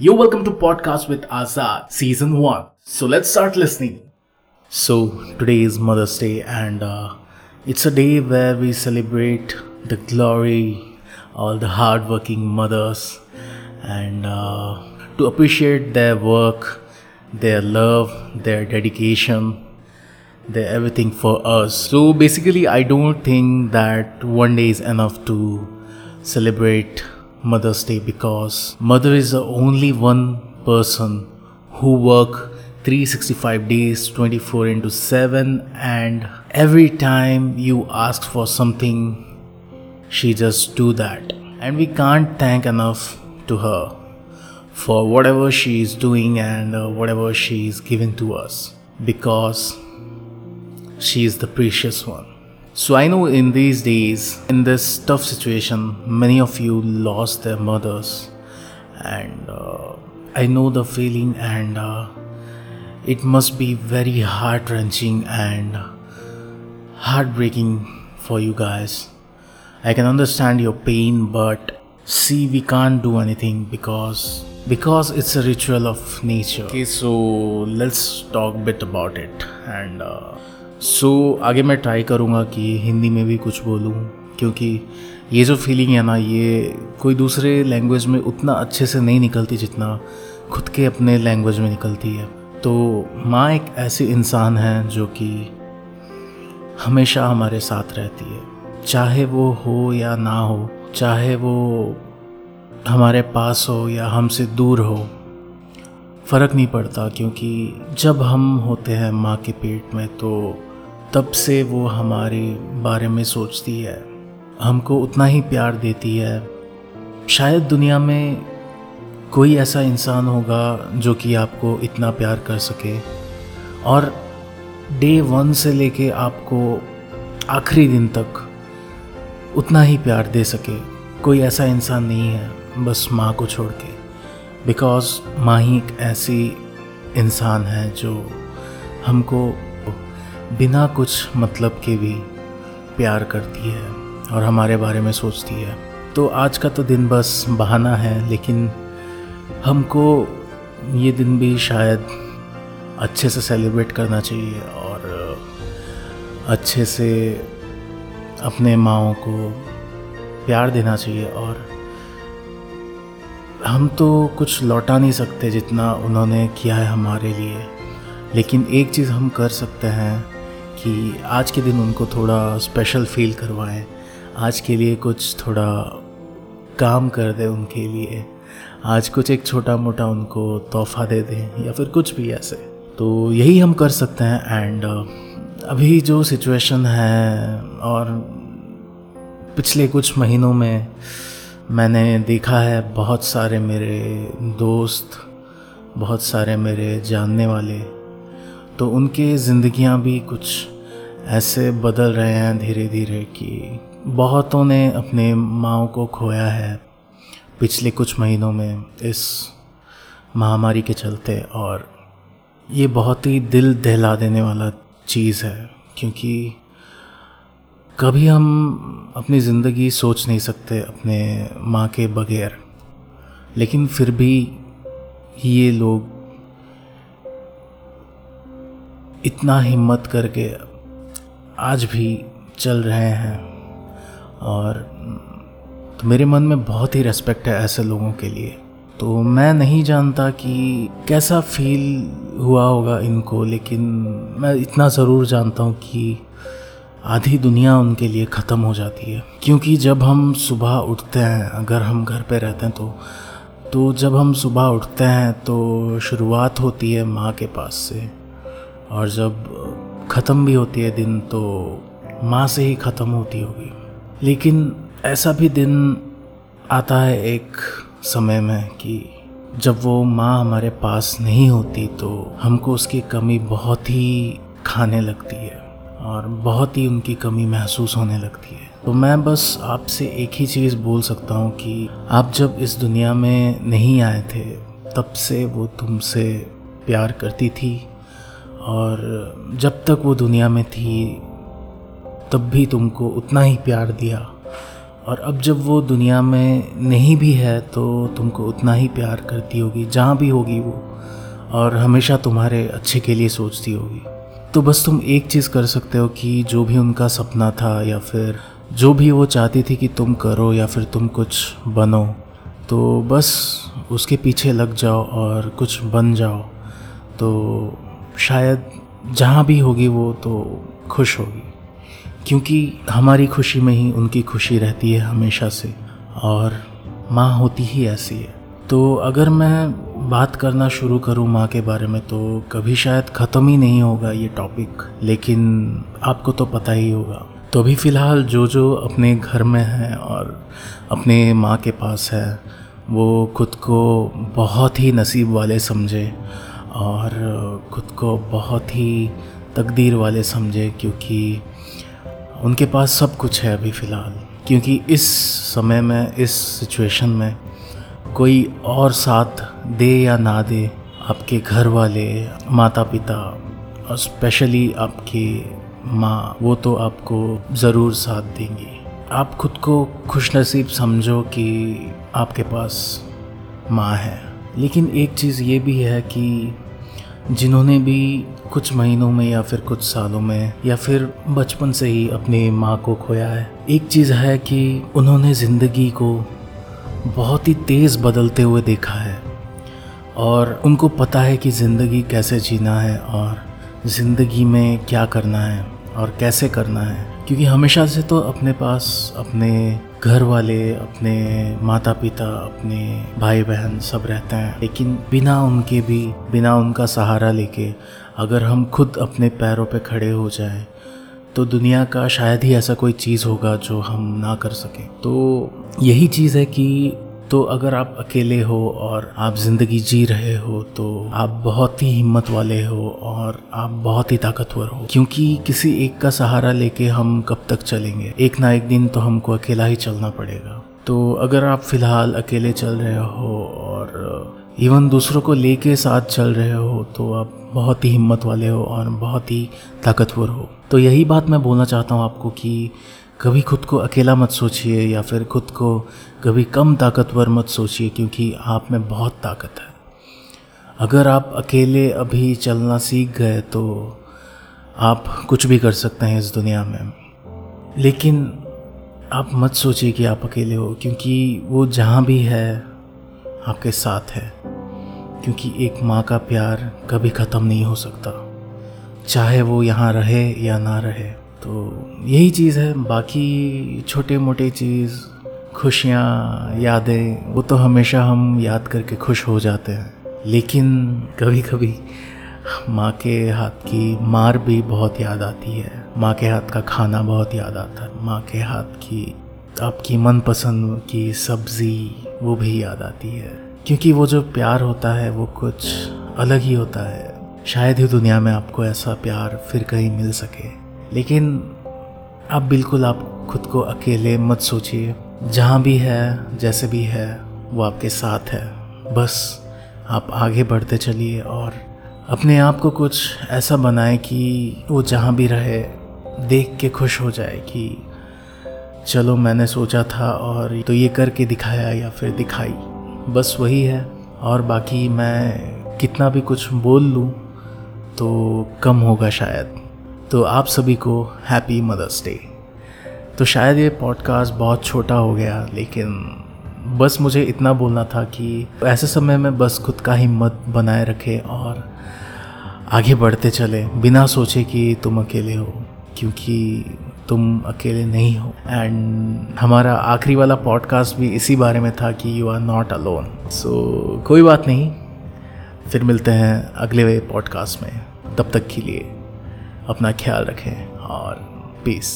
You're welcome to Podcast with Azad, Season 1. So let's start listening. So, today is Mother's Day, and uh, it's a day where we celebrate the glory, all the hardworking mothers, and uh, to appreciate their work, their love, their dedication, their everything for us. So, basically, I don't think that one day is enough to celebrate Mother's Day because mother is the only one person who work 365 days 24 into 7 and every time you ask for something she just do that. And we can't thank enough to her for whatever she is doing and uh, whatever she is giving to us because she is the precious one so I know in these days, in this tough situation, many of you lost their mothers, and uh, I know the feeling, and uh, it must be very heart wrenching and heartbreaking for you guys. I can understand your pain, but see, we can't do anything because because it's a ritual of nature. Okay, so let's talk a bit about it and. Uh, so so, आगे मैं try करूँगा कि हिंदी में भी कुछ बोलूँ क्योंकि ये जो फीलिंग है ना ये कोई दूसरे लैंग्वेज में उतना अच्छे से नहीं निकलती जितना खुद के अपने लैंग्वेज में निकलती है। तो माँ एक ऐसी इंसान है जो कि हमेशा हमारे साथ रहती है। चाहे वो हो या ना हो चाहे वो हमारे पास हो या हमसे दूर हो फ़र्क नहीं पड़ता क्योंकि जब हम होते हैं माँ के पेट में तो तब से वो हमारे बारे में सोचती है। हमको उतना ही प्यार देती है। शायद दुनिया में कोई ऐसा इंसान होगा जो कि आपको इतना प्यार कर सके। और डे वन से लेके आपको आखिरी दिन तक उतना ही प्यार दे सके। कोई ऐसा इंसान नहीं है, बस माँ को छोड़ के। बिकॉज़ माँ ही एक ऐसी इंसान है जो हमको बिना कुछ मतलब के भी प्यार करती है और हमारे बारे में सोचती है। तो आज का तो दिन बस बहाना है, लेकिन हमको ये दिन भी शायद अच्छे से सेलिब्रेट करना चाहिए और अच्छे से अपने माओ को प्यार देना चाहिए। और हम तो कुछ लौटा नहीं सकते जितना उन्होंने किया है हमारे लिए, लेकिन एक चीज़ हम कर सकते हैं कि आज के दिन उनको थोड़ा स्पेशल फील करवाएँ। आज के लिए कुछ थोड़ा काम कर दें उनके लिए। आज कुछ एक छोटा मोटा उनको तोहफा दे दें, या फिर कुछ भी ऐसे। तो यही हम कर सकते हैं एंड अभी जो सिचुएशन है और पिछले कुछ महीनों में मैंने देखा है बहुत सारे मेरे दोस्त, बहुत सारे मेरे जानने वाले तो उनके ज़िंदगियाँ भी कुछ ऐसे बदल रहे हैं धीरे धीरे कि बहुतों ने अपने माओ को खोया है पिछले कुछ महीनों में इस महामारी के चलते और ये बहुत ही दिल दहला देने वाला चीज़ है क्योंकि कभी हम अपनी ज़िंदगी सोच नहीं सकते अपने माँ के बगैर, लेकिन फिर भी ये लोग इतना हिम्मत करके आज भी चल रहे हैं और तो मेरे मन में बहुत ही रेस्पेक्ट है ऐसे लोगों के लिए। तो मैं नहीं जानता कि कैसा फील हुआ होगा इनको, लेकिन मैं इतना ज़रूर जानता हूँ कि आधी दुनिया उनके लिए ख़त्म हो जाती है। क्योंकि जब हम सुबह उठते हैं, अगर हम घर पे रहते हैं तो तो जब हम सुबह उठते हैं तो शुरुआत होती है माँ के पास से। और जब ख़त्म भी होती है दिन तो माँ से ही ख़त्म होती होगी। लेकिन ऐसा भी दिन आता है एक समय में कि जब वो माँ हमारे पास नहीं होती तो हमको उसकी कमी बहुत ही खाने लगती है और बहुत ही उनकी कमी महसूस होने लगती है। तो मैं बस आपसे एक ही चीज़ बोल सकता हूँ कि आप जब इस दुनिया में नहीं आए थे, तब से वो तुमसे प्यार करती थी और जब तक वो दुनिया में थी, तब भी तुमको उतना ही प्यार दिया। और अब जब वो दुनिया में नहीं भी है तो तुमको उतना ही प्यार करती होगी, जहाँ भी होगी वो। और हमेशा तुम्हारे अच्छे के लिए सोचती होगी। तो बस तुम एक चीज़ कर सकते हो कि जो भी उनका सपना था, या फिर जो भी वो चाहती थी कि तुम करो, या फिर तुम कुछ बनो तो बस उसके पीछे लग जाओ और कुछ बन जाओ। तो शायद जहाँ भी होगी वो तो खुश होगी। क्योंकि हमारी खुशी में ही उनकी खुशी रहती है हमेशा से, और माँ होती ही ऐसी है। तो अगर मैं बात करना शुरू करूँ माँ के बारे में तो कभी शायद ख़त्म ही नहीं होगा ये टॉपिक लेकिन आपको तो पता ही होगा। तो अभी फ़िलहाल जो जो अपने घर में हैं और अपने माँ के पास है, वो खुद को बहुत ही नसीब वाले समझे। और खुद को बहुत ही तकदीर वाले समझे क्योंकि उनके पास सब कुछ है अभी फ़िलहाल। क्योंकि इस समय में, इस सिचुएशन में कोई और साथ दे या ना दे आपके घर वाले माता पिता और स्पेशली आपकी माँ, वो तो आपको ज़रूर साथ देंगी। आप खुद को खुश नसीब समझो कि आपके पास माँ है। लेकिन एक चीज़ ये भी है कि जिन्होंने भी कुछ महीनों में या फिर कुछ सालों में या फिर बचपन से ही अपनी माँ को खोया है। एक चीज़ है कि उन्होंने ज़िंदगी को बहुत ही तेज़ बदलते हुए देखा है और उनको पता है कि ज़िंदगी कैसे जीना है और ज़िंदगी में क्या करना है और कैसे करना है। क्योंकि हमेशा से तो अपने पास अपने घर वाले अपने माता पिता अपने भाई बहन सब रहते हैं। लेकिन बिना उनके भी, बिना उनका सहारा लेके अगर हम खुद अपने पैरों पे खड़े हो जाएँ तो दुनिया का शायद ही ऐसा कोई चीज़ होगा जो हम ना कर सकें। तो यही चीज़ है कि तो अगर आप अकेले हो और आप ज़िंदगी जी रहे हो तो आप बहुत ही हिम्मत वाले हो और आप बहुत ही ताकतवर हो। क्योंकि किसी एक का सहारा लेके हम कब तक चलेंगे? एक ना एक दिन तो हमको अकेला ही चलना पड़ेगा। तो अगर आप फ़िलहाल अकेले चल रहे हो और इवन दूसरों को लेके साथ चल रहे हो तो आप बहुत ही हिम्मत वाले हो और बहुत ही ताकतवर हो। तो यही बात मैं बोलना चाहता हूँ आपको कि कभी खुद को अकेला मत सोचिए या फिर खुद को कभी कम ताकतवर मत सोचिए क्योंकि आप में बहुत ताकत है। अगर आप अकेले अभी चलना सीख गए तो आप कुछ भी कर सकते हैं इस दुनिया में। लेकिन आप मत सोचिए कि आप अकेले हो क्योंकि वो जहाँ भी है, आपके साथ है। क्योंकि एक माँ का प्यार कभी ख़त्म नहीं हो सकता, चाहे वो यहाँ रहे या ना रहे। तो यही चीज़ है। बाकी छोटे मोटे चीज़, खुशियाँ, यादें, वो तो हमेशा हम याद करके खुश हो जाते हैं। लेकिन कभी कभी माँ के हाथ की मार भी बहुत याद आती है। माँ के हाथ का खाना बहुत याद आता है। माँ के हाथ की, आपकी मनपसंद की सब्ज़ी, वो भी याद आती है। क्योंकि वो जो प्यार होता है, वो कुछ अलग ही होता है। शायद ही दुनिया में आपको ऐसा प्यार फिर कहीं मिल सके। लेकिन अब बिल्कुल आप खुद को अकेले मत सोचिए। जहाँ भी है, जैसे भी है, वो आपके साथ है। बस आप आगे बढ़ते चलिए और अपने आप को कुछ ऐसा बनाए कि वो जहाँ भी रहे, देख के खुश हो जाए कि चलो मैंने सोचा था और तो ये करके दिखाया या फिर दिखाई। बस वही है। और बाकी मैं कितना भी कुछ बोल लूँ तो कम होगा शायद। तो आप सभी को हैप्पी मदर्स डे तो शायद ये पॉडकास्ट बहुत छोटा हो गया, लेकिन बस मुझे इतना बोलना था कि ऐसे समय में बस खुद का हिम्मत बनाए रखें और आगे बढ़ते चले, बिना सोचे कि तुम अकेले हो, क्योंकि तुम अकेले नहीं हो। एंड हमारा आखिरी वाला पॉडकास्ट भी इसी बारे में था कि you are not alone so कोई बात नहीं, फिर मिलते हैं अगले पॉडकास्ट में। तब तक के लिए। अपना ख्याल रखें और पीस